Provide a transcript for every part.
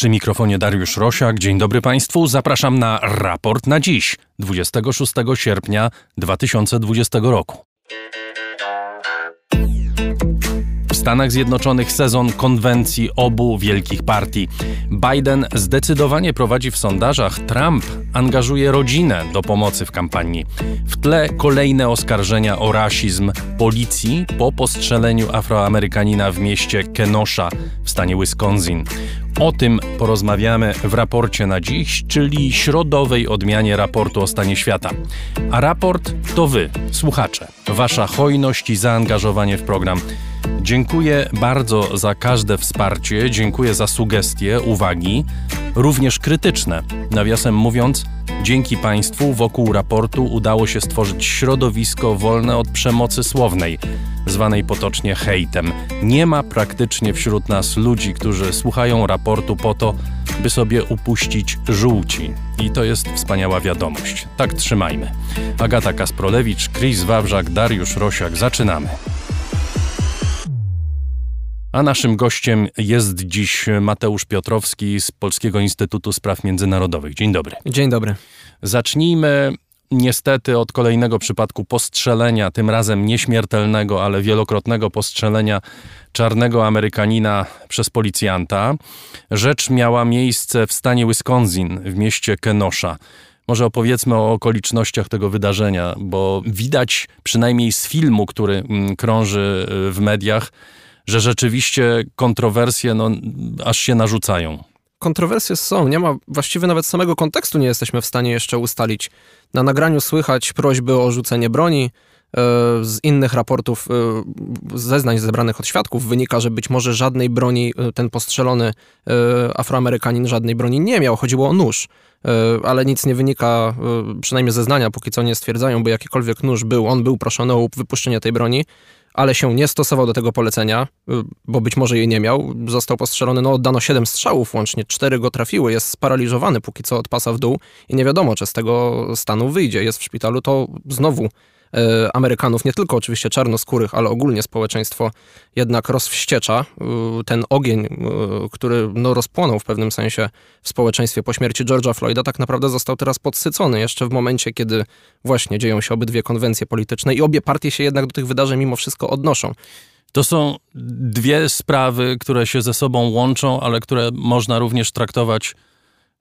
Przy mikrofonie Dariusz Rosiak. Dzień dobry Państwu. Zapraszam na raport na dziś, 26 sierpnia 2020 roku. Stanach Zjednoczonych sezon konwencji obu wielkich partii. Biden zdecydowanie prowadzi w sondażach, Trump angażuje rodzinę do pomocy w kampanii. W tle kolejne oskarżenia o rasizm policji po postrzeleniu Afroamerykanina w mieście Kenosha w stanie Wisconsin. O tym porozmawiamy w raporcie na dziś, czyli środowej odmianie raportu o stanie świata. A raport to wy, słuchacze, wasza hojność i zaangażowanie w program. Dziękuję bardzo za każde wsparcie, dziękuję za sugestie, uwagi, również krytyczne. Nawiasem mówiąc, dzięki Państwu wokół raportu udało się stworzyć środowisko wolne od przemocy słownej, zwanej potocznie hejtem. Nie ma praktycznie wśród nas ludzi, którzy słuchają raportu po to, by sobie upuścić żółci. I to jest wspaniała wiadomość. Tak trzymajmy. Agata Kasprolewicz, Chris Wawrzak, Dariusz Rosiak. Zaczynamy. A naszym gościem jest dziś Mateusz Piotrowski z Polskiego Instytutu Spraw Międzynarodowych. Dzień dobry. Dzień dobry. Zacznijmy niestety od kolejnego przypadku postrzelenia, tym razem nieśmiertelnego, ale wielokrotnego postrzelenia czarnego Amerykanina przez policjanta. Rzecz miała miejsce w stanie Wisconsin, w mieście Kenosha. Może opowiedzmy o okolicznościach tego wydarzenia, bo widać przynajmniej z filmu, który mm, krąży w mediach, że rzeczywiście kontrowersje no, aż się narzucają. Kontrowersje są, nie ma właściwie nawet samego kontekstu nie jesteśmy w stanie jeszcze ustalić. Na nagraniu słychać prośby o rzucenie broni. E, z innych raportów, e, zeznań zebranych od świadków wynika, że być może żadnej broni e, ten postrzelony Afroamerykanin żadnej broni nie miał. Chodziło o nóż, ale nic nie wynika, przynajmniej zeznania póki co nie stwierdzają, by jakikolwiek nóż był. On był proszony o wypuszczenie tej broni ale się nie stosował do tego polecenia, y, bo być może jej nie miał. Został postrzelony, no oddano 7 strzałów, łącznie 4 go trafiły, jest sparaliżowany póki co od pasa w dół i nie wiadomo, czy z tego stanu wyjdzie. Jest w szpitalu, to znowu E, Amerykanów, nie tylko oczywiście czarnoskórych, ale ogólnie społeczeństwo jednak rozwściecza. E, ten ogień, e, który no, rozpłonął w pewnym sensie w społeczeństwie po śmierci George'a Floyda, tak naprawdę został teraz podsycony jeszcze w momencie, kiedy właśnie dzieją się obydwie konwencje polityczne i obie partie się jednak do tych wydarzeń mimo wszystko odnoszą. To są dwie sprawy, które się ze sobą łączą, ale które można również traktować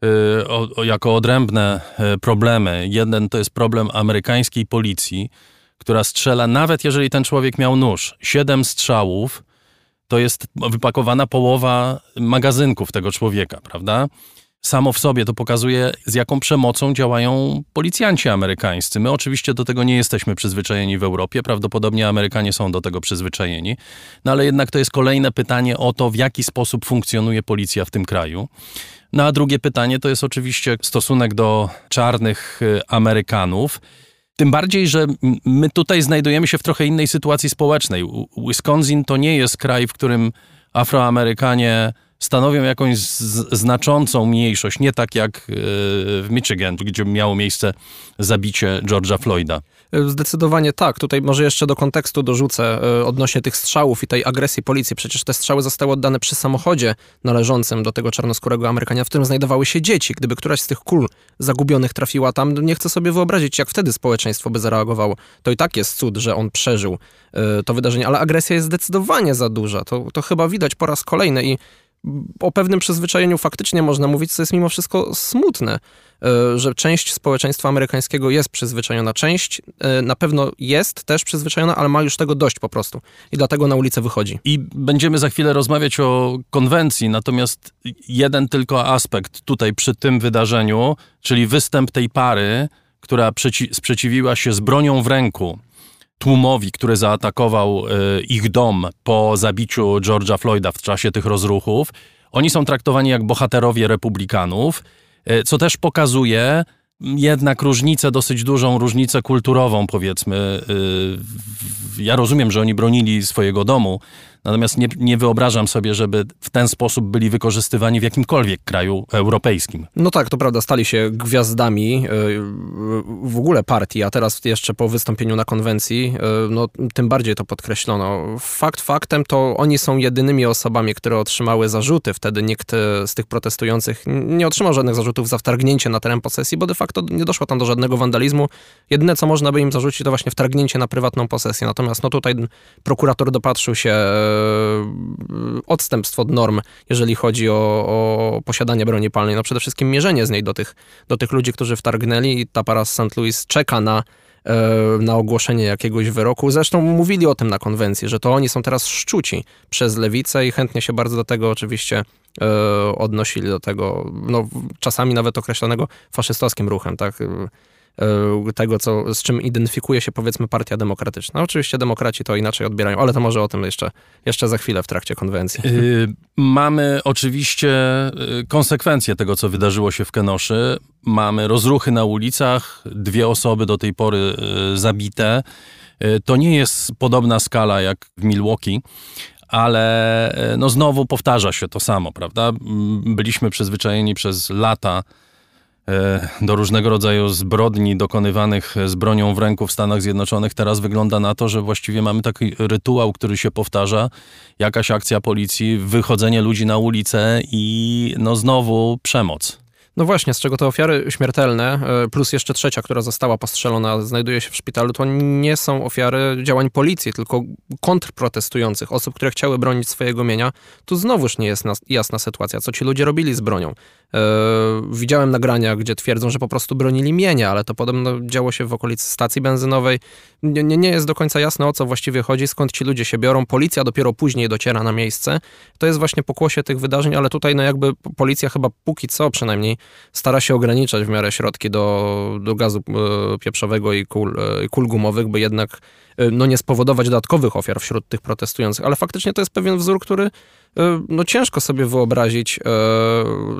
Y, o, jako odrębne y, problemy. Jeden to jest problem amerykańskiej policji, która strzela, nawet jeżeli ten człowiek miał nóż, siedem strzałów, to jest wypakowana połowa magazynków tego człowieka, prawda? Samo w sobie to pokazuje, z jaką przemocą działają policjanci amerykańscy. My oczywiście do tego nie jesteśmy przyzwyczajeni w Europie, prawdopodobnie Amerykanie są do tego przyzwyczajeni, no ale jednak to jest kolejne pytanie o to, w jaki sposób funkcjonuje policja w tym kraju. No a drugie pytanie to jest oczywiście stosunek do czarnych y, Amerykanów. Tym bardziej, że my tutaj znajdujemy się w trochę innej sytuacji społecznej. Wisconsin to nie jest kraj, w którym Afroamerykanie stanowią jakąś znaczącą mniejszość, nie tak jak y, w Michigan, gdzie miało miejsce zabicie George'a Floyda. Zdecydowanie tak. Tutaj może jeszcze do kontekstu dorzucę e, odnośnie tych strzałów i tej agresji policji. Przecież te strzały zostały oddane przy samochodzie należącym do tego czarnoskórego Amerykania, w którym znajdowały się dzieci. Gdyby któraś z tych kul zagubionych trafiła tam, nie chcę sobie wyobrazić, jak wtedy społeczeństwo by zareagowało. To i tak jest cud, że on przeżył e, to wydarzenie, ale agresja jest zdecydowanie za duża. To, to chyba widać po raz kolejny i o pewnym przyzwyczajeniu faktycznie można mówić, co jest mimo wszystko smutne, e, że część społeczeństwa amerykańskiego jest przyzwyczajona. Część e, na pewno jest też przyzwyczajona, ale ma już tego dość po prostu i dlatego na ulicę wychodzi. I będziemy za chwilę rozmawiać o konwencji, natomiast jeden tylko aspekt tutaj przy tym wydarzeniu, czyli występ tej pary, która sprzeciwiła się z bronią w ręku tłumowi, który zaatakował e, ich dom po zabiciu George'a Floyda w czasie tych rozruchów. Oni są traktowani jak bohaterowie republikanów, e, co też pokazuje, jednak różnicę, dosyć dużą różnicę kulturową, powiedzmy. Y, ja rozumiem, że oni bronili swojego domu, Natomiast nie, nie wyobrażam sobie, żeby w ten sposób byli wykorzystywani w jakimkolwiek kraju europejskim. No tak, to prawda, stali się gwiazdami e, w ogóle partii, a teraz jeszcze po wystąpieniu na konwencji, e, no tym bardziej to podkreślono. Fakt faktem to oni są jedynymi osobami, które otrzymały zarzuty. Wtedy nikt e, z tych protestujących nie otrzymał żadnych zarzutów za wtargnięcie na teren posesji, bo de facto nie doszło tam do żadnego wandalizmu. Jedyne, co można by im zarzucić, to właśnie wtargnięcie na prywatną posesję. Natomiast no tutaj prokurator dopatrzył się odstępstw od norm, jeżeli chodzi o, o, posiadanie broni palnej. No przede wszystkim mierzenie z niej do tych, do tych ludzi, którzy wtargnęli i ta para z St. Louis czeka na e, na ogłoszenie jakiegoś wyroku. Zresztą mówili o tym na konwencji, że to oni są teraz szczuci przez lewicę i chętnie się bardzo do tego oczywiście e, odnosili, do tego, no, czasami nawet określonego faszystowskim ruchem, tak? E, tego, co, z czym identyfikuje się powiedzmy partia demokratyczna. Oczywiście demokraci to inaczej odbierają, ale to może o tym jeszcze, jeszcze za chwilę w trakcie konwencji. Yy, mamy oczywiście y, konsekwencje tego, co wydarzyło się w Kenoszy. Mamy rozruchy na ulicach, dwie osoby do tej pory y, zabite. Y, to nie jest podobna skala jak w Milwaukee, ale no znowu powtarza się to samo, prawda? Byliśmy przyzwyczajeni przez lata do różnego rodzaju zbrodni dokonywanych z bronią w ręku w Stanach Zjednoczonych. Teraz wygląda na to, że właściwie mamy taki rytuał, który się powtarza. Jakaś akcja policji, wychodzenie ludzi na ulicę i no znowu przemoc. No właśnie, z czego te ofiary śmiertelne, e, plus jeszcze trzecia, która została postrzelona, znajduje się w szpitalu, to nie są ofiary działań policji, tylko kontrprotestujących, osób, które chciały bronić swojego mienia. Tu znowuż nie jest jasna sytuacja, co ci ludzie robili z bronią. E, widziałem nagrania, gdzie twierdzą, że po prostu bronili mienia, ale to podobno działo się w okolicy stacji benzynowej. Nie, nie, nie jest do końca jasne, o co właściwie chodzi, skąd ci ludzie się biorą. Policja dopiero później dociera na miejsce. To jest właśnie pokłosie tych wydarzeń, ale tutaj no jakby policja chyba póki co przynajmniej stara się ograniczać w miarę środki do, do gazu e, pieprzowego i kul, e, kul gumowych, by jednak no nie spowodować dodatkowych ofiar wśród tych protestujących. Ale faktycznie to jest pewien wzór, który no ciężko sobie wyobrazić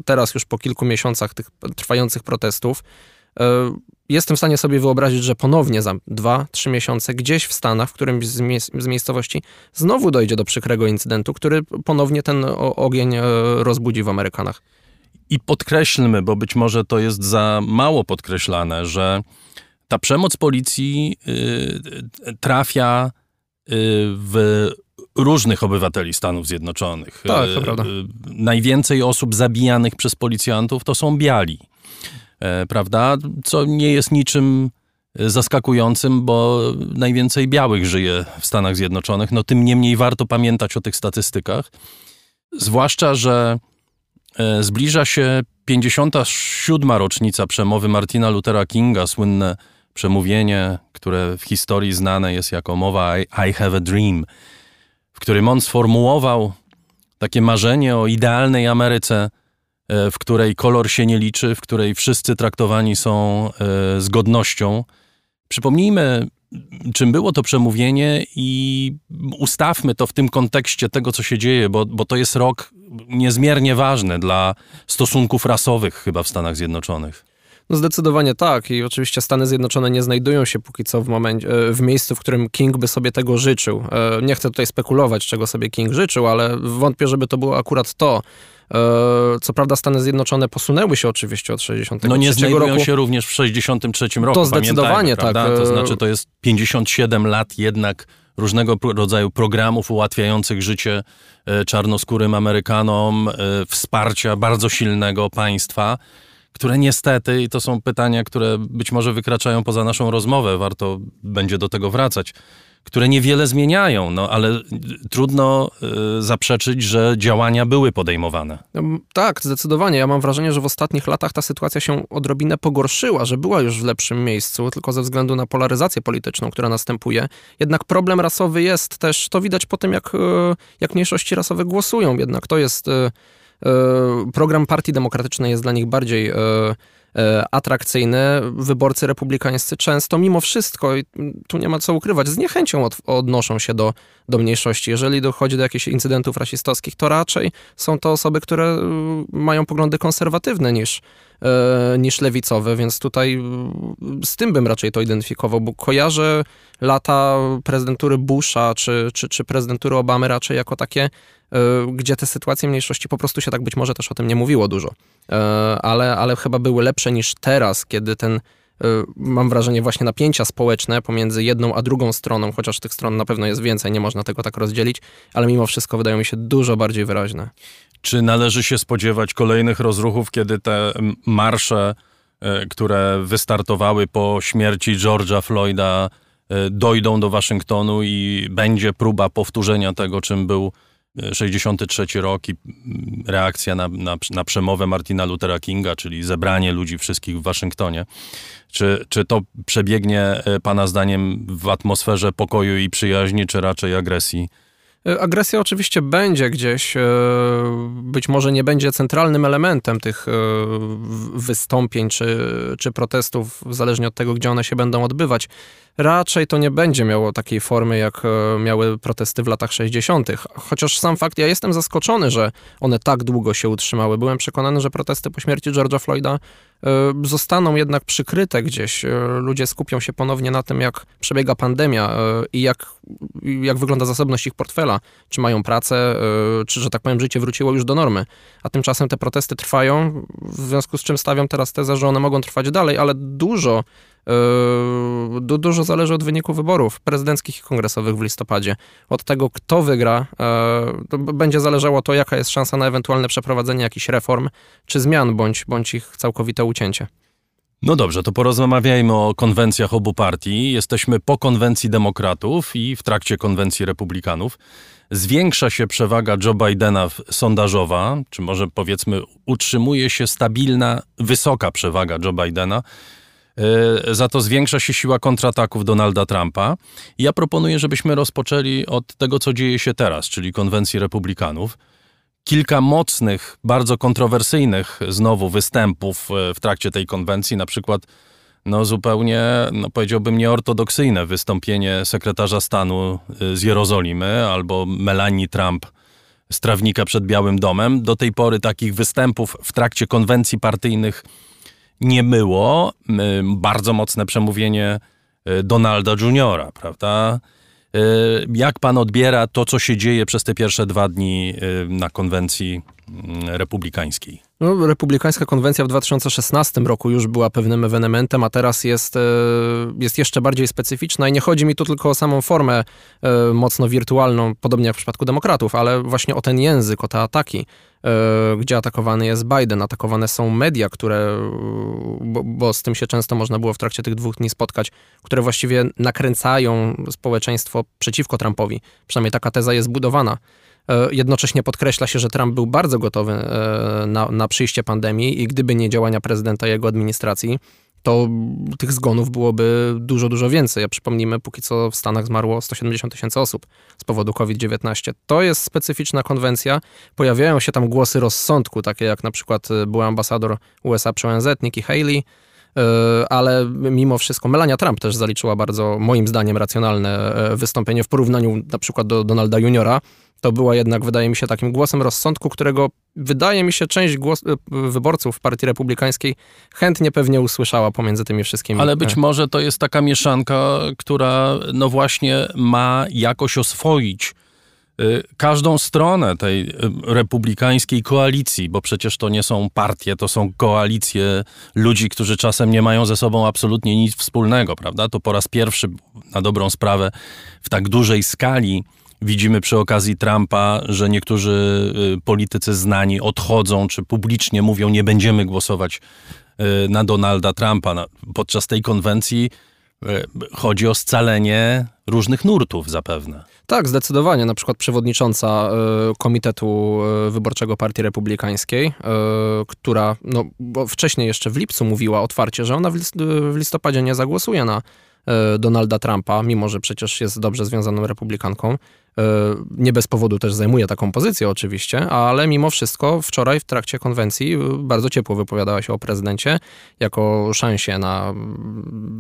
teraz już po kilku miesiącach tych trwających protestów. E, jestem w stanie sobie wyobrazić, że ponownie za dwa, trzy miesiące gdzieś w Stanach, w którymś z, mie z miejscowości, znowu dojdzie do przykrego incydentu, który ponownie ten ogień rozbudzi w Amerykanach. I podkreślmy, bo być może to jest za mało podkreślane, że ta przemoc policji y, trafia y, w różnych obywateli Stanów Zjednoczonych. Tak, to prawda. Najwięcej osób zabijanych przez policjantów to są biali, e, prawda? Co nie jest niczym zaskakującym, bo najwięcej białych żyje w Stanach Zjednoczonych. No tym niemniej warto pamiętać o tych statystykach. Zwłaszcza, że e, zbliża się 57. rocznica przemowy Martina Luthera Kinga, słynne przemówienie, które w historii znane jest jako mowa I, I have a dream w którym on sformułował takie marzenie o idealnej Ameryce, e, w której kolor się nie liczy, w której wszyscy traktowani są e, z godnością. Przypomnijmy, czym było to przemówienie i ustawmy to w tym kontekście tego, co się dzieje, bo, bo to jest rok niezmiernie ważny dla stosunków rasowych chyba w Stanach Zjednoczonych. No zdecydowanie tak i oczywiście Stany Zjednoczone nie znajdują się póki co w, momencie, e, w miejscu, w którym King by sobie tego życzył. E, nie chcę tutaj spekulować, czego sobie King życzył, ale wątpię, żeby to było akurat to. E, co prawda Stany Zjednoczone posunęły się oczywiście od 63 roku. No nie znajdują roku. się również w 63 roku, To zdecydowanie tak. To znaczy to jest 57 lat jednak różnego rodzaju programów ułatwiających życie czarnoskórym Amerykanom, wsparcia bardzo silnego państwa które niestety, i to są pytania, które być może wykraczają poza naszą rozmowę, warto będzie do tego wracać, które niewiele zmieniają, no ale trudno y, zaprzeczyć, że działania były podejmowane. Tak, zdecydowanie. Ja mam wrażenie, że w ostatnich latach ta sytuacja się odrobinę pogorszyła, że była już w lepszym miejscu, tylko ze względu na polaryzację polityczną, która następuje. Jednak problem rasowy jest też, to widać po tym, jak, y, jak mniejszości rasowe głosują. Jednak to jest y, program Partii Demokratycznej jest dla nich bardziej e, e, atrakcyjny. Wyborcy republikańscy często mimo wszystko, tu nie ma co ukrywać, z niechęcią od, odnoszą się do, do mniejszości. Jeżeli dochodzi do jakichś incydentów rasistowskich, to raczej są to osoby, które mają poglądy konserwatywne niż, niż lewicowe, więc tutaj z tym bym raczej to identyfikował, bo kojarzę lata prezydentury Busha czy, czy, czy prezydentury Obamy raczej jako takie, gdzie te sytuacje mniejszości po prostu się tak być może też o tym nie mówiło dużo, ale, ale chyba były lepsze niż teraz, kiedy ten Y, mam wrażenie, właśnie napięcia społeczne pomiędzy jedną a drugą stroną, chociaż tych stron na pewno jest więcej, nie można tego tak rozdzielić, ale mimo wszystko wydają mi się dużo bardziej wyraźne. Czy należy się spodziewać kolejnych rozruchów, kiedy te marsze, y, które wystartowały po śmierci George'a Floyda, dojdą do Waszyngtonu i będzie próba powtórzenia tego, czym był 63 rok i reakcja na, na, na przemowę Martina Luthera Kinga, czyli zebranie ludzi wszystkich w Waszyngtonie. Czy, czy to przebiegnie e, Pana zdaniem w atmosferze pokoju i przyjaźni, czy raczej agresji? E, agresja oczywiście będzie gdzieś, e, być może nie będzie centralnym elementem tych wystąpień czy, czy protestów, zależnie od tego, gdzie one się będą odbywać raczej to nie będzie miało takiej formy, jak e, miały protesty w latach 60. Chociaż sam fakt, ja jestem zaskoczony, że one tak długo się utrzymały. Byłem przekonany, że protesty po śmierci George'a Floyda e, zostaną jednak przykryte gdzieś. E, ludzie skupią się ponownie na tym, jak przebiega pandemia i jak, jak wygląda zasobność ich portfela. Czy mają pracę, czy, że tak powiem, życie wróciło już do normy. A tymczasem te protesty trwają, w związku z czym stawiam teraz tezę, że one mogą trwać dalej, ale dużo du dużo zależy od wyniku wyborów prezydenckich i kongresowych w listopadzie. Od tego, kto wygra, yy, będzie zależało to, jaka jest szansa na ewentualne przeprowadzenie jakichś reform czy zmian, bądź, bądź ich całkowite ucięcie. No dobrze, to porozmawiajmy o konwencjach obu partii. Jesteśmy po konwencji demokratów i w trakcie konwencji republikanów. Zwiększa się przewaga Joe Bidena sondażowa, czy może powiedzmy utrzymuje się stabilna, wysoka przewaga Joe Bidena za to zwiększa się siła kontrataków Donalda Trumpa. Ja proponuję, żebyśmy rozpoczęli od tego, co dzieje się teraz, czyli konwencji republikanów. Kilka mocnych, bardzo kontrowersyjnych znowu występów e, w trakcie tej konwencji, na przykład no zupełnie, no powiedziałbym, nieortodoksyjne wystąpienie sekretarza stanu e, z Jerozolimy albo Melanie Trump z trawnika przed Białym Domem. Do tej pory takich występów w trakcie konwencji partyjnych nie było. Bardzo mocne przemówienie y, Donalda Juniora, prawda? Y, jak pan odbiera to, co się dzieje przez te pierwsze dwa dni y, na konwencji mm, republikańskiej? No, republikańska konwencja w 2016 roku już była pewnym ewenementem, a teraz jest, e, jest jeszcze bardziej specyficzna i nie chodzi mi tu tylko o samą formę e, mocno wirtualną, podobnie jak w przypadku demokratów, ale właśnie o ten język, o te ataki, e, gdzie atakowany jest Biden, atakowane są media, które, bo, bo z tym się często można było w trakcie tych dwóch dni spotkać, które właściwie nakręcają społeczeństwo przeciwko Trumpowi. Przynajmniej taka teza jest budowana. E, jednocześnie podkreśla się, że Trump był bardzo gotowy e, na, na przyjście pandemii i gdyby nie działania prezydenta i jego administracji, to tych zgonów byłoby dużo, dużo więcej. A przypomnijmy, póki co w Stanach zmarło 170 tysięcy osób z powodu COVID-19. To jest specyficzna konwencja. Pojawiają się tam głosy rozsądku, takie jak na przykład e, były ambasador USA przy ONZ, Nikki Haley, ale mimo wszystko Melania Trump też zaliczyła bardzo, moim zdaniem, racjonalne wystąpienie w porównaniu na przykład do Donalda Juniora, to była jednak, wydaje mi się, takim głosem rozsądku, którego wydaje mi się część głos, e, wyborców Partii Republikańskiej chętnie pewnie usłyszała pomiędzy tymi wszystkimi. Ale być e. może to jest taka mieszanka, która no właśnie ma jakoś oswoić e, każdą stronę tej republikańskiej koalicji, bo przecież to nie są partie, to są koalicje ludzi, którzy czasem nie mają ze sobą absolutnie nic wspólnego, prawda? To po raz pierwszy na dobrą sprawę w tak dużej skali Widzimy przy okazji Trumpa, że niektórzy y, politycy znani odchodzą, czy publicznie mówią, nie będziemy głosować y, na Donalda Trumpa. Podczas tej konwencji y, chodzi o scalenie różnych nurtów zapewne. Tak, zdecydowanie. Na przykład przewodnicząca Komitetu Wyborczego Partii Republikańskiej, która no, wcześniej jeszcze w lipcu mówiła otwarcie, że ona w listopadzie nie zagłosuje na Donalda Trumpa, mimo że przecież jest dobrze związaną republikanką, nie bez powodu też zajmuje taką pozycję oczywiście, ale mimo wszystko wczoraj w trakcie konwencji bardzo ciepło wypowiadała się o prezydencie jako szansie na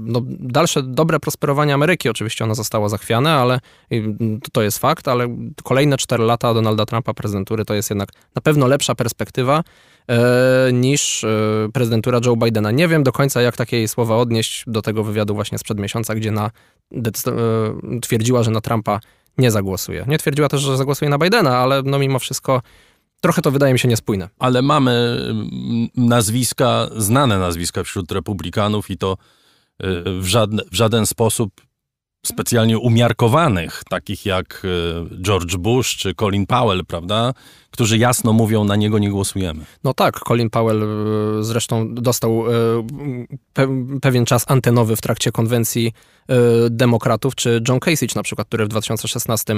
no, dalsze dobre prosperowanie Ameryki. Oczywiście ona została zachwiana, ale to jest fakt, ale kolejne cztery lata Donalda Trumpa prezydentury to jest jednak na pewno lepsza perspektywa e, niż e, prezydentura Joe Bidena. Nie wiem do końca, jak takie słowa odnieść do tego wywiadu właśnie sprzed miesiąca, gdzie na, e, twierdziła, że na Trumpa nie zagłosuje. Nie twierdziła też, że zagłosuje na Bidena, ale no mimo wszystko trochę to wydaje mi się niespójne. Ale mamy mm, nazwiska, znane nazwiska wśród republikanów i to w w żaden sposób specjalnie umiarkowanych, takich jak e, George Bush czy Colin Powell, prawda, którzy jasno mówią, na niego nie głosujemy. No tak, Colin Powell e, zresztą dostał e, pewien czas antenowy w trakcie konwencji demokratów, czy John Kasich na przykład, który w 2016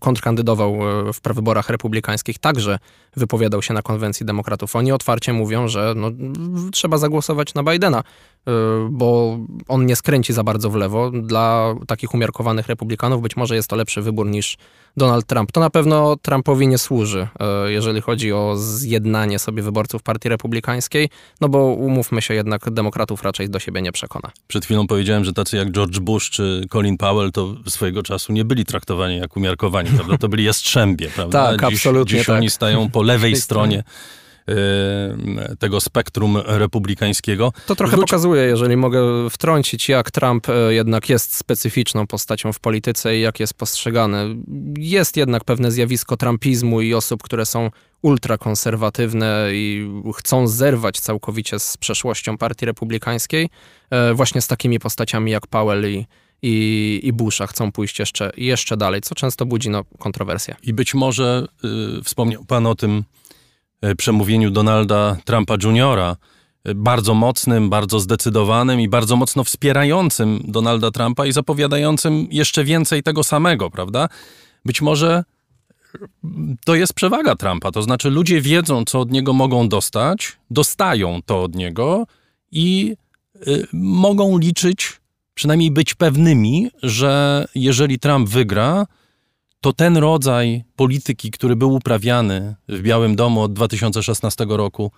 kontrkandydował w prawyborach republikańskich, także wypowiadał się na konwencji demokratów. Oni otwarcie mówią, że no, trzeba zagłosować na Bidena, bo on nie skręci za bardzo w lewo. Dla takich umiarkowanych republikanów być może jest to lepszy wybór niż Donald Trump. To na pewno Trumpowi nie służy, e, jeżeli chodzi o zjednanie sobie wyborców Partii Republikańskiej, no bo umówmy się jednak, demokratów raczej do siebie nie przekona. Przed chwilą powiedziałem, że tacy jak George Bush czy Colin Powell to swojego czasu nie byli traktowani jak umiarkowani, prawda? To byli jastrzębie, prawda? tak, dziś, absolutnie Dziś tak. oni stają po lewej stronie tego spektrum republikańskiego. To trochę Wróć... pokazuje, jeżeli mogę wtrącić, jak Trump e, jednak jest specyficzną postacią w polityce i jak jest postrzegany. Jest jednak pewne zjawisko trumpizmu i osób, które są ultrakonserwatywne i chcą zerwać całkowicie z przeszłością partii republikańskiej, e, właśnie z takimi postaciami jak Powell i, i, i Busha chcą pójść jeszcze, jeszcze dalej, co często budzi no, kontrowersje. I być może y, wspomniał Pan o tym przemówieniu Donalda Trumpa Jr., e, bardzo mocnym, bardzo zdecydowanym i bardzo mocno wspierającym Donalda Trumpa i zapowiadającym jeszcze więcej tego samego, prawda? Być może to jest przewaga Trumpa, to znaczy ludzie wiedzą, co od niego mogą dostać, dostają to od niego i y, mogą liczyć, przynajmniej być pewnymi, że jeżeli Trump wygra, to ten rodzaj polityki, który był uprawiany w Białym Domu od 2016 roku,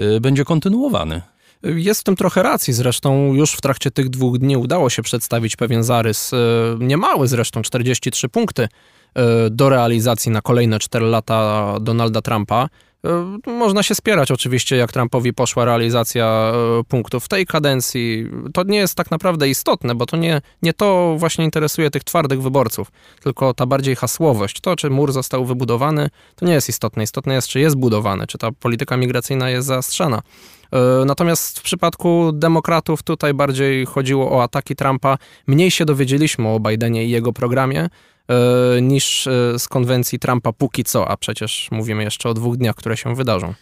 y, będzie kontynuowany. Jest w tym trochę racji. Zresztą już w trakcie tych dwóch dni udało się przedstawić pewien zarys, y, niemały zresztą, 43 punkty y, do realizacji na kolejne 4 lata Donalda Trumpa. E, można się spierać oczywiście, jak Trumpowi poszła realizacja e, punktów w tej kadencji. To nie jest tak naprawdę istotne, bo to nie, nie to właśnie interesuje tych twardych wyborców, tylko ta bardziej hasłowość. To, czy mur został wybudowany, to nie jest istotne. Istotne jest, czy jest budowany, czy ta polityka migracyjna jest zaostrzana. E, natomiast w przypadku demokratów tutaj bardziej chodziło o ataki Trumpa. Mniej się dowiedzieliśmy o Bidenie i jego programie, niż e, z konwencji Trumpa póki co, a przecież mówimy jeszcze o dwóch dniach, które się wydarzą.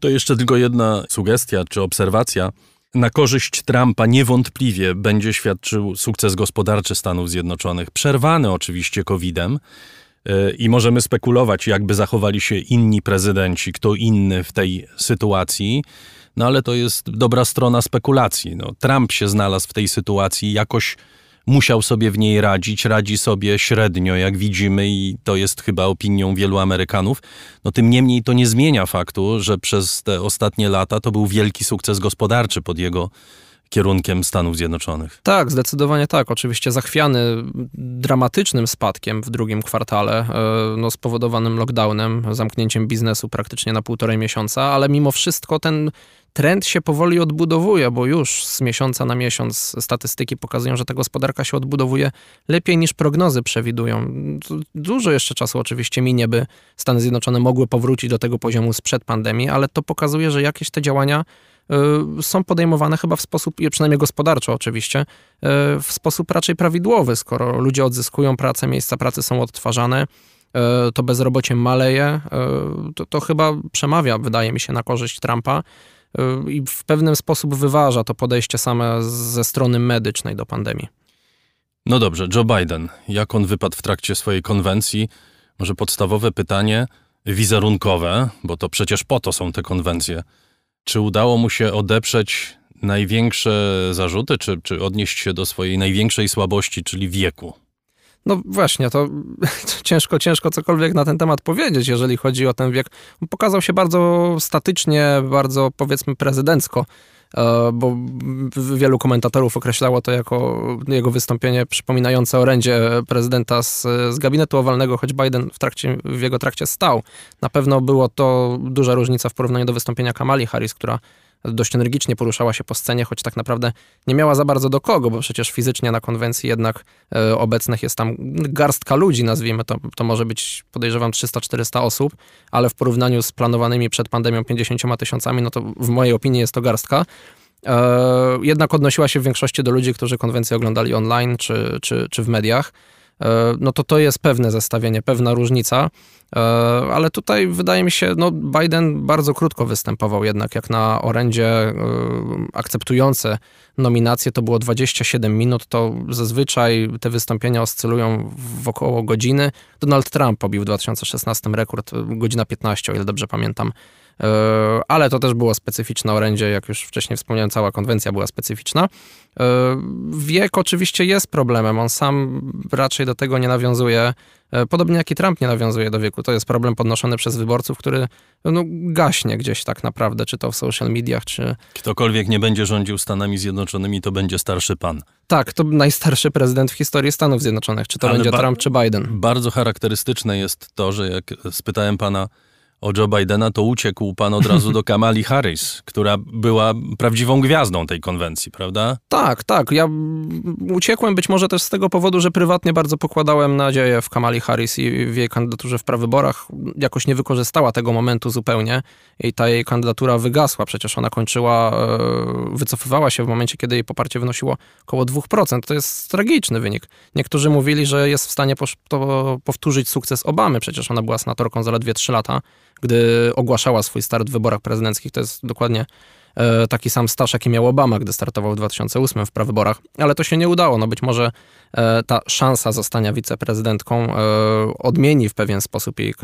To jeszcze tylko jedna sugestia czy obserwacja. Na korzyść Trumpa niewątpliwie będzie świadczył sukces gospodarczy Stanów Zjednoczonych, przerwany oczywiście COVID-em. E, I możemy spekulować, jakby zachowali się inni prezydenci, kto inny w tej sytuacji. No ale to jest dobra strona spekulacji. No, Trump się znalazł w tej sytuacji jakoś musiał sobie w niej radzić, radzi sobie średnio, jak widzimy, i to jest chyba opinią wielu Amerykanów. No tym niemniej to nie zmienia faktu, że przez te ostatnie lata to był wielki sukces gospodarczy pod jego kierunkiem Stanów Zjednoczonych. Tak, zdecydowanie tak. Oczywiście zachwiany dramatycznym spadkiem w drugim kwartale, e, no, spowodowanym lockdownem, zamknięciem biznesu praktycznie na półtorej miesiąca, ale mimo wszystko ten trend się powoli odbudowuje, bo już z miesiąca na miesiąc statystyki pokazują, że ta gospodarka się odbudowuje lepiej niż prognozy przewidują. Dużo jeszcze czasu oczywiście minie, by Stany Zjednoczone mogły powrócić do tego poziomu sprzed pandemii, ale to pokazuje, że jakieś te działania y, są podejmowane chyba w sposób, przynajmniej gospodarczo oczywiście, y, w sposób raczej prawidłowy. Skoro ludzie odzyskują pracę, miejsca pracy są odtwarzane, y, to bezrobocie maleje, to, to chyba przemawia, wydaje mi się, na korzyść Trumpa. Y, i w pewnym sposób wyważa to podejście same ze strony medycznej do pandemii. No dobrze, Joe Biden, jak on wypadł w trakcie swojej konwencji? Może podstawowe pytanie wizerunkowe, bo to przecież po to są te konwencje. Czy udało mu się odeprzeć największe zarzuty, czy, czy odnieść się do swojej największej słabości, czyli wieku? No właśnie, to ciężko, ciężko cokolwiek na ten temat powiedzieć, jeżeli chodzi o ten wiek. Pokazał się bardzo statycznie, bardzo powiedzmy prezydencko, e, bo wielu komentatorów określało to jako jego wystąpienie przypominające orędzie prezydenta z, z gabinetu owalnego, choć Biden w, trakcie, w jego trakcie stał. Na pewno było to duża różnica w porównaniu do wystąpienia Kamali Harris, która dość energicznie poruszała się po scenie, choć tak naprawdę nie miała za bardzo do kogo, bo przecież fizycznie na konwencji jednak e, obecnych jest tam garstka ludzi, nazwijmy to. To może być, podejrzewam, 300-400 osób, ale w porównaniu z planowanymi przed pandemią 50 tysiącami, no to w mojej opinii jest to garstka. E, jednak odnosiła się w większości do ludzi, którzy konwencję oglądali online czy, czy, czy w mediach. E, no to to jest pewne zestawienie, pewna różnica. E, ale tutaj wydaje mi się, no Biden bardzo krótko występował jednak, jak na orędzie e, akceptujące nominacje to było 27 minut, to zazwyczaj te wystąpienia oscylują w około godziny. Donald Trump pobił w 2016 rekord, godzina 15, o ile dobrze pamiętam. Ale to też było specyficzne orędzie, jak już wcześniej wspomniałem, cała konwencja była specyficzna. Wiek oczywiście jest problemem, on sam raczej do tego nie nawiązuje. E, podobnie jak i Trump nie nawiązuje do wieku. To jest problem podnoszony przez wyborców, który no, gaśnie gdzieś tak naprawdę, czy to w social mediach, czy... Ktokolwiek nie będzie rządził Stanami Zjednoczonymi, to będzie starszy pan. Tak, to najstarszy prezydent w historii Stanów Zjednoczonych, czy to Ale będzie Trump, czy Biden. Bardzo charakterystyczne jest to, że jak spytałem pana o Joe Bidena, to uciekł pan od razu do Kamali Harris, która była prawdziwą gwiazdą tej konwencji, prawda? Tak, tak. Ja uciekłem być może też z tego powodu, że prywatnie bardzo pokładałem nadzieję w Kamali Harris i w jej kandydaturze w prawyborach. Jakoś nie wykorzystała tego momentu zupełnie i ta jej kandydatura wygasła. Przecież ona kończyła, e, wycofywała się w momencie, kiedy jej poparcie wynosiło około 2%. To jest tragiczny wynik. Niektórzy mówili, że jest w stanie powtórzyć sukces Obamy. Przecież ona była senatorką zaledwie 3 lata gdy ogłaszała swój start w wyborach prezydenckich. To jest dokładnie e, taki sam staż, jaki miał Obama, gdy startował w 2008 w prawyborach, ale to się nie udało. No być może e, ta szansa zostania wiceprezydentką e, odmieni w pewien sposób jej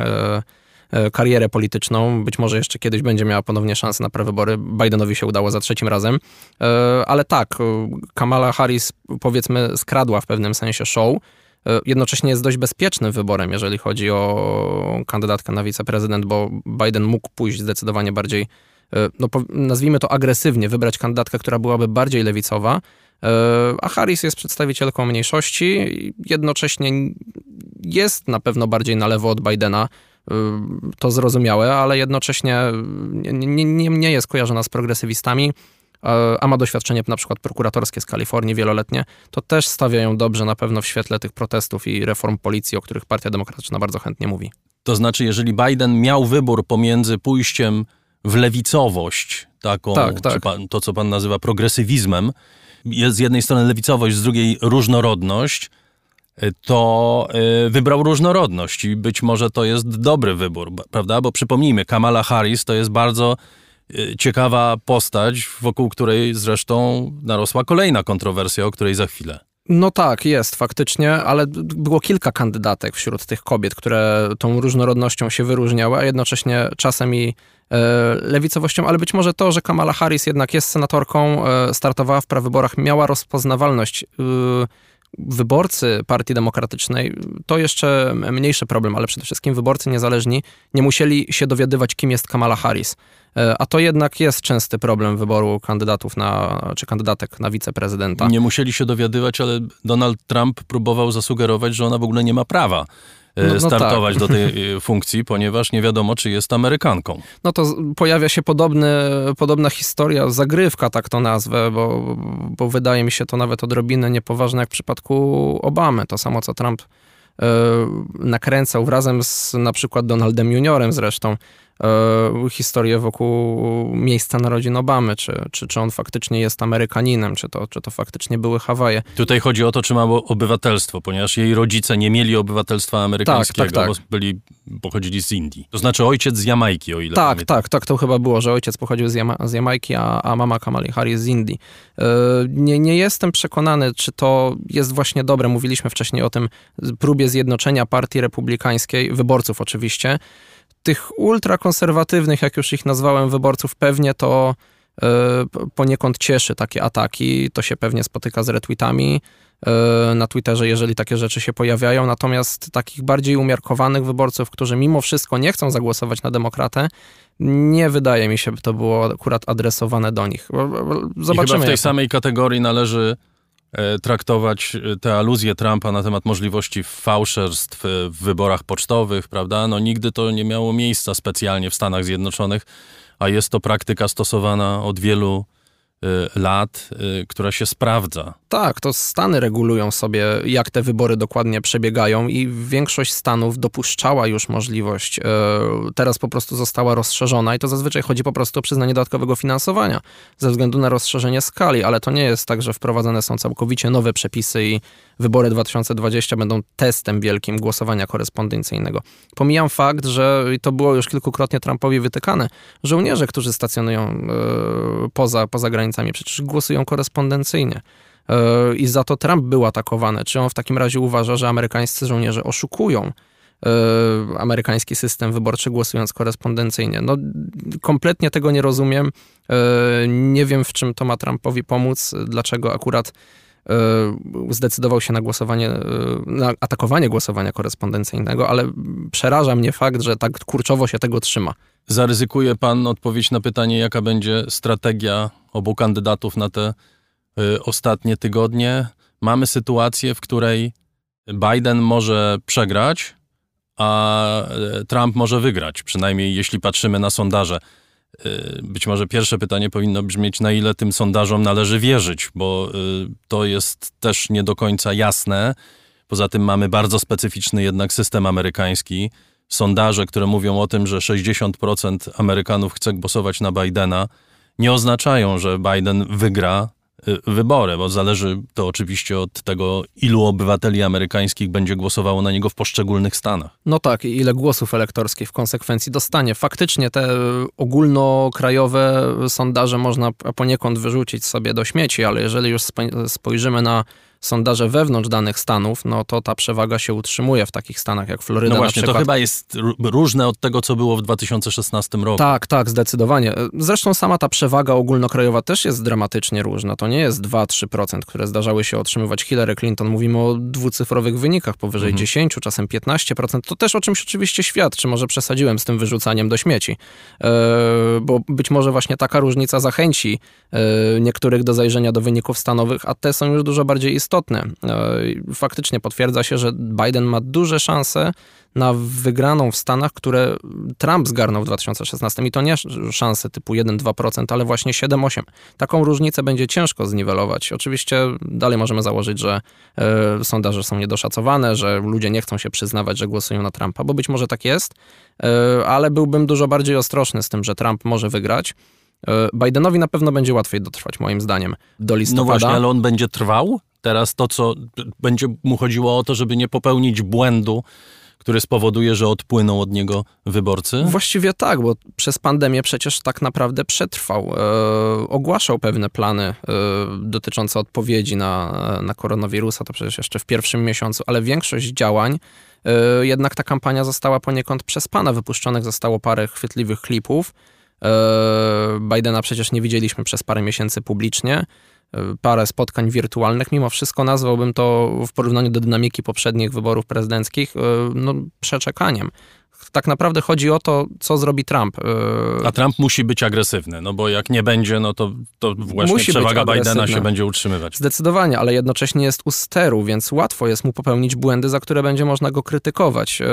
karierę polityczną. Być może jeszcze kiedyś będzie miała ponownie szansę na prawybory. Bidenowi się udało za trzecim razem. Ale tak, Kamala Harris powiedzmy skradła w pewnym sensie show jednocześnie jest dość bezpiecznym wyborem, jeżeli chodzi o kandydatkę na wiceprezydent, bo Biden mógł pójść zdecydowanie bardziej, e, no, nazwijmy to agresywnie, wybrać kandydatkę, która byłaby bardziej lewicowa, e, a Harris jest przedstawicielką mniejszości, jednocześnie jest na pewno bardziej na lewo od Bidena, to zrozumiałe, ale jednocześnie nie, nie, nie jest kojarzona z progresywistami a ma doświadczenie na przykład prokuratorskie z Kalifornii wieloletnie, to też stawia ją dobrze na pewno w świetle tych protestów i reform policji, o których Partia Demokratyczna bardzo chętnie mówi. To znaczy, jeżeli Biden miał wybór pomiędzy pójściem w lewicowość, taką, tak, tak. Pan, to co pan nazywa progresywizmem, jest z jednej strony lewicowość, z drugiej różnorodność, to y, wybrał różnorodność i być może to jest dobry wybór, prawda? Bo przypomnijmy, Kamala Harris to jest bardzo Y, ciekawa postać, wokół której zresztą narosła kolejna kontrowersja, o której za chwilę. No tak, jest faktycznie, ale było kilka kandydatek wśród tych kobiet, które tą różnorodnością się wyróżniały, a jednocześnie czasem i e, lewicowością, ale być może to, że Kamala Harris jednak jest senatorką, e, startowała w prawyborach, miała rozpoznawalność. E, wyborcy Partii Demokratycznej to jeszcze mniejszy problem, ale przede wszystkim wyborcy niezależni nie musieli się dowiadywać, kim jest Kamala Harris. E, a to jednak jest częsty problem wyboru kandydatów na, czy kandydatek na wiceprezydenta. Nie musieli się dowiadywać, ale Donald Trump próbował zasugerować, że ona w ogóle nie ma prawa e, no, no startować tak. do tej e, funkcji, ponieważ nie wiadomo, czy jest Amerykanką. No to pojawia się podobny, podobna historia, zagrywka, tak to nazwę, bo, bo wydaje mi się to nawet odrobinę niepoważne jak w przypadku Obamy. To samo, co Trump nakręcał razem z na przykład Donaldem Juniorem zresztą historię wokół miejsca narodzin Obamy, czy, czy, czy on faktycznie jest Amerykaninem, czy to, czy to faktycznie były Hawaje. Tutaj chodzi o to, czy ma obywatelstwo, ponieważ jej rodzice nie mieli obywatelstwa amerykańskiego, tak, tak, tak. bo byli, pochodzili z Indii. To znaczy ojciec z Jamajki, o ile Tak, pamiętam. tak, tak, to chyba było, że ojciec pochodził z, Jama z Jamajki, a, a mama Kamali Harris z Indii. E, nie, nie jestem przekonany, czy to jest właśnie dobre. Mówiliśmy wcześniej o tym próbie zjednoczenia partii republikańskiej, wyborców oczywiście, tych ultrakonserwatywnych, jak już ich nazwałem, wyborców pewnie to e, poniekąd cieszy takie ataki. To się pewnie spotyka z retweetami. na Twitterze, jeżeli takie rzeczy się pojawiają. Natomiast takich bardziej umiarkowanych wyborców, którzy mimo wszystko nie chcą zagłosować na demokratę, nie wydaje mi się, by to było akurat adresowane do nich. Zobaczymy. I chyba w tej samej kategorii należy e, traktować e, te aluzje Trumpa na temat możliwości fałszerstw w wyborach pocztowych, prawda? No nigdy to nie miało miejsca specjalnie w Stanach Zjednoczonych, a jest to praktyka stosowana od wielu lat, y, która się sprawdza. Tak, to Stany regulują sobie, jak te wybory dokładnie przebiegają, i większość stanów dopuszczała już możliwość, y, teraz po prostu została rozszerzona, i to zazwyczaj chodzi po prostu o przyznanie dodatkowego finansowania ze względu na rozszerzenie skali, ale to nie jest tak, że wprowadzane są całkowicie nowe przepisy i wybory 2020 będą testem wielkim głosowania korespondencyjnego. Pomijam fakt, że to było już kilkukrotnie Trumpowi wytykane, żołnierze, którzy stacjonują poza, poza granicami Amerykańcami, przecież głosują korespondencyjnie. E, I za to Trump był atakowany. Czy on w takim razie uważa, że amerykańscy żołnierze oszukują e, amerykański system wyborczy głosując korespondencyjnie? No, kompletnie tego nie rozumiem. E, nie wiem, w czym to ma Trumpowi pomóc, dlaczego akurat zdecydował się na głosowanie, na atakowanie głosowania korespondencyjnego, ale przeraża mnie fakt, że tak kurczowo się tego trzyma. Zaryzykuje pan odpowiedź na pytanie, jaka będzie strategia obu kandydatów na te y, ostatnie tygodnie. Mamy sytuację, w której Biden może przegrać, a Trump może wygrać, przynajmniej jeśli patrzymy na sondaże. Y, być może pierwsze pytanie powinno brzmieć, na ile tym sondażom należy wierzyć, bo to jest też nie do końca jasne. Poza tym mamy bardzo specyficzny jednak system amerykański. Sondaże, które mówią o tym, że 60% Amerykanów chce głosować na Bidena, nie oznaczają, że Biden wygra y, wybory, bo zależy to oczywiście od tego, ilu obywateli amerykańskich będzie głosowało na niego w poszczególnych stanach. No tak, i ile głosów elektorskich w konsekwencji dostanie. Faktycznie te ogólnokrajowe sondaże można poniekąd wyrzucić sobie do śmieci, ale jeżeli już spojrzymy na sondaże wewnątrz danych stanów, no to ta przewaga się utrzymuje w takich stanach jak Floryda No właśnie, to chyba jest różne od tego, co było w 2016 roku. Tak, tak, zdecydowanie. Zresztą sama ta przewaga ogólnokrajowa też jest dramatycznie różna. To nie jest 2-3%, które zdarzały się otrzymywać Hillary Clinton. Mówimy o dwucyfrowych wynikach, powyżej mhm. 10, czasem 15%. To też o czymś oczywiście świadczy. Może przesadziłem z tym wyrzucaniem do śmieci. E, bo być może właśnie taka różnica zachęci e, niektórych do zajrzenia do wyników stanowych, a te są już dużo bardziej istotne istotne. E, faktycznie potwierdza się, że Biden ma duże szanse na wygraną w Stanach, które Trump zgarnął w 2016 i to nie szanse typu 1-2%, ale właśnie 7-8. Taką różnicę będzie ciężko zniwelować. Oczywiście dalej możemy założyć, że e, sondaże są niedoszacowane, że ludzie nie chcą się przyznawać, że głosują na Trumpa, bo być może tak jest, e, ale byłbym dużo bardziej ostrożny z tym, że Trump może wygrać. Bidenowi na pewno będzie łatwiej dotrwać, moim zdaniem, do listopada. No właśnie, ale on będzie trwał? Teraz to, co będzie mu chodziło o to, żeby nie popełnić błędu, który spowoduje, że odpłyną od niego wyborcy? Właściwie tak, bo przez pandemię przecież tak naprawdę przetrwał. E, ogłaszał pewne plany e, dotyczące odpowiedzi na, na koronawirusa, to przecież jeszcze w pierwszym miesiącu, ale większość działań e, jednak ta kampania została poniekąd przez pana. Wypuszczonych zostało parę chwytliwych klipów. E, Bidena przecież nie widzieliśmy przez parę miesięcy publicznie parę spotkań wirtualnych. Mimo wszystko nazwałbym to w porównaniu do dynamiki poprzednich wyborów prezydenckich e, no, przeczekaniem tak naprawdę chodzi o to, co zrobi Trump. A Trump musi być agresywny, no bo jak nie będzie, no to, to właśnie musi przewaga Bidena się będzie utrzymywać. Zdecydowanie, ale jednocześnie jest u steru, więc łatwo jest mu popełnić błędy, za które będzie można go krytykować. E,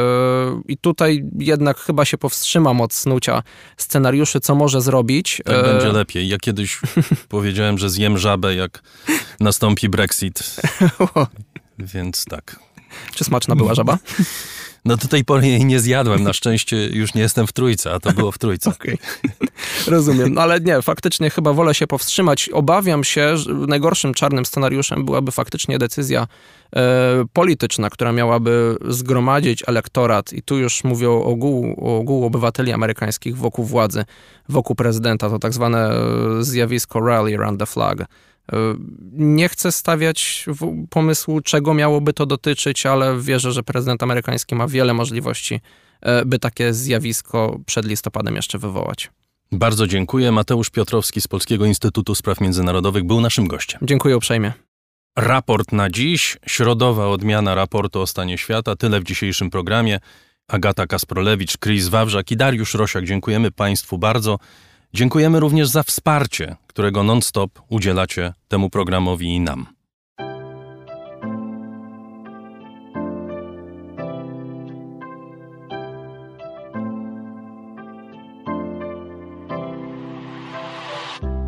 I tutaj jednak chyba się powstrzymam od snucia scenariuszy, co może zrobić. Tak będzie lepiej. Ja kiedyś powiedziałem, że zjem żabę, jak nastąpi Brexit. Więc tak. Czy smaczna była żaba? No do tej pory jej nie zjadłem. Na szczęście już nie jestem w trójce, a to było w trójce. Okay. rozumiem. No ale nie, faktycznie chyba wolę się powstrzymać. Obawiam się, że najgorszym czarnym scenariuszem byłaby faktycznie decyzja e, polityczna, która miałaby zgromadzić elektorat, i tu już mówię o ogółu, o ogółu obywateli amerykańskich wokół władzy, wokół prezydenta, to tak zwane e, zjawisko rally around the flag nie chcę stawiać pomysłu, czego miałoby to dotyczyć, ale wierzę, że prezydent amerykański ma wiele możliwości, e, by takie zjawisko przed listopadem jeszcze wywołać. Bardzo dziękuję. Mateusz Piotrowski z Polskiego Instytutu Spraw Międzynarodowych był naszym gościem. Dziękuję uprzejmie. Raport na dziś, środowa odmiana raportu o stanie świata. Tyle w dzisiejszym programie. Agata Kasprolewicz, Chris Wawrzak i Dariusz Rosiak. Dziękujemy Państwu bardzo. Dziękujemy również za wsparcie, którego non-stop udzielacie temu programowi i nam.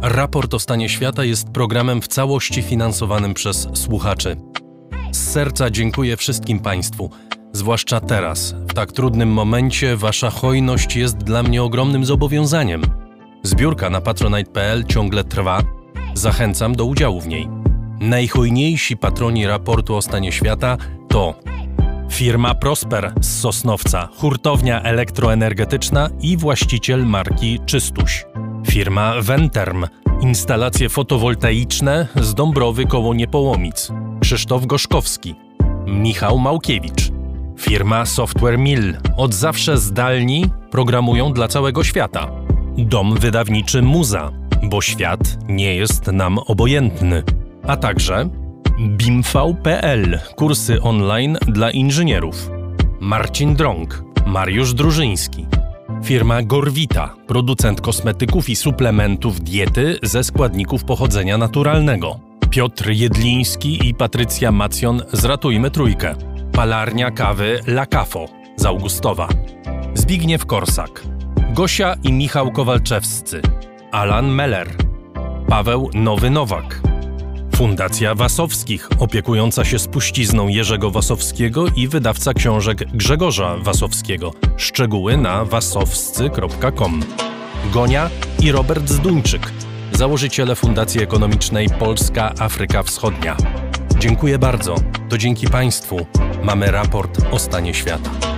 Raport o stanie świata jest programem w całości finansowanym przez słuchaczy. Z serca dziękuję wszystkim Państwu, zwłaszcza teraz, w tak trudnym momencie. Wasza hojność jest dla mnie ogromnym zobowiązaniem. Zbiórka na patronite.pl ciągle trwa. Zachęcam do udziału w niej. Najhojniejsi patroni raportu o stanie świata to firma Prosper z Sosnowca, hurtownia elektroenergetyczna i właściciel marki Czystuś. Firma Venterm, instalacje fotowoltaiczne z Dąbrowy koło Niepołomic. Krzysztof Goszkowski. Michał Małkiewicz. Firma Software Mill. Od zawsze zdalni programują dla całego świata. Dom wydawniczy Muza, bo świat nie jest nam obojętny. A także BIMV.pl, kursy online dla inżynierów. Marcin Drąg, Mariusz Drużyński. Firma Gorwita, producent kosmetyków i suplementów diety ze składników pochodzenia naturalnego. Piotr Jedliński i Patrycja Macjon z Ratujmy Trójkę. Palarnia kawy La Cafo z Augustowa. Zbigniew Korsak. Gosia i Michał Kowalczewscy. Alan Meller. Paweł Nowy Nowak. Fundacja Wasowskich, opiekująca się spuścizną Jerzego Wasowskiego i wydawca książek Grzegorza Wasowskiego. Szczegóły na wasowscy.com. Gonia i Robert Zduńczyk, założyciele Fundacji Ekonomicznej Polska Afryka Wschodnia. Dziękuję bardzo. To dzięki Państwu mamy raport o stanie świata.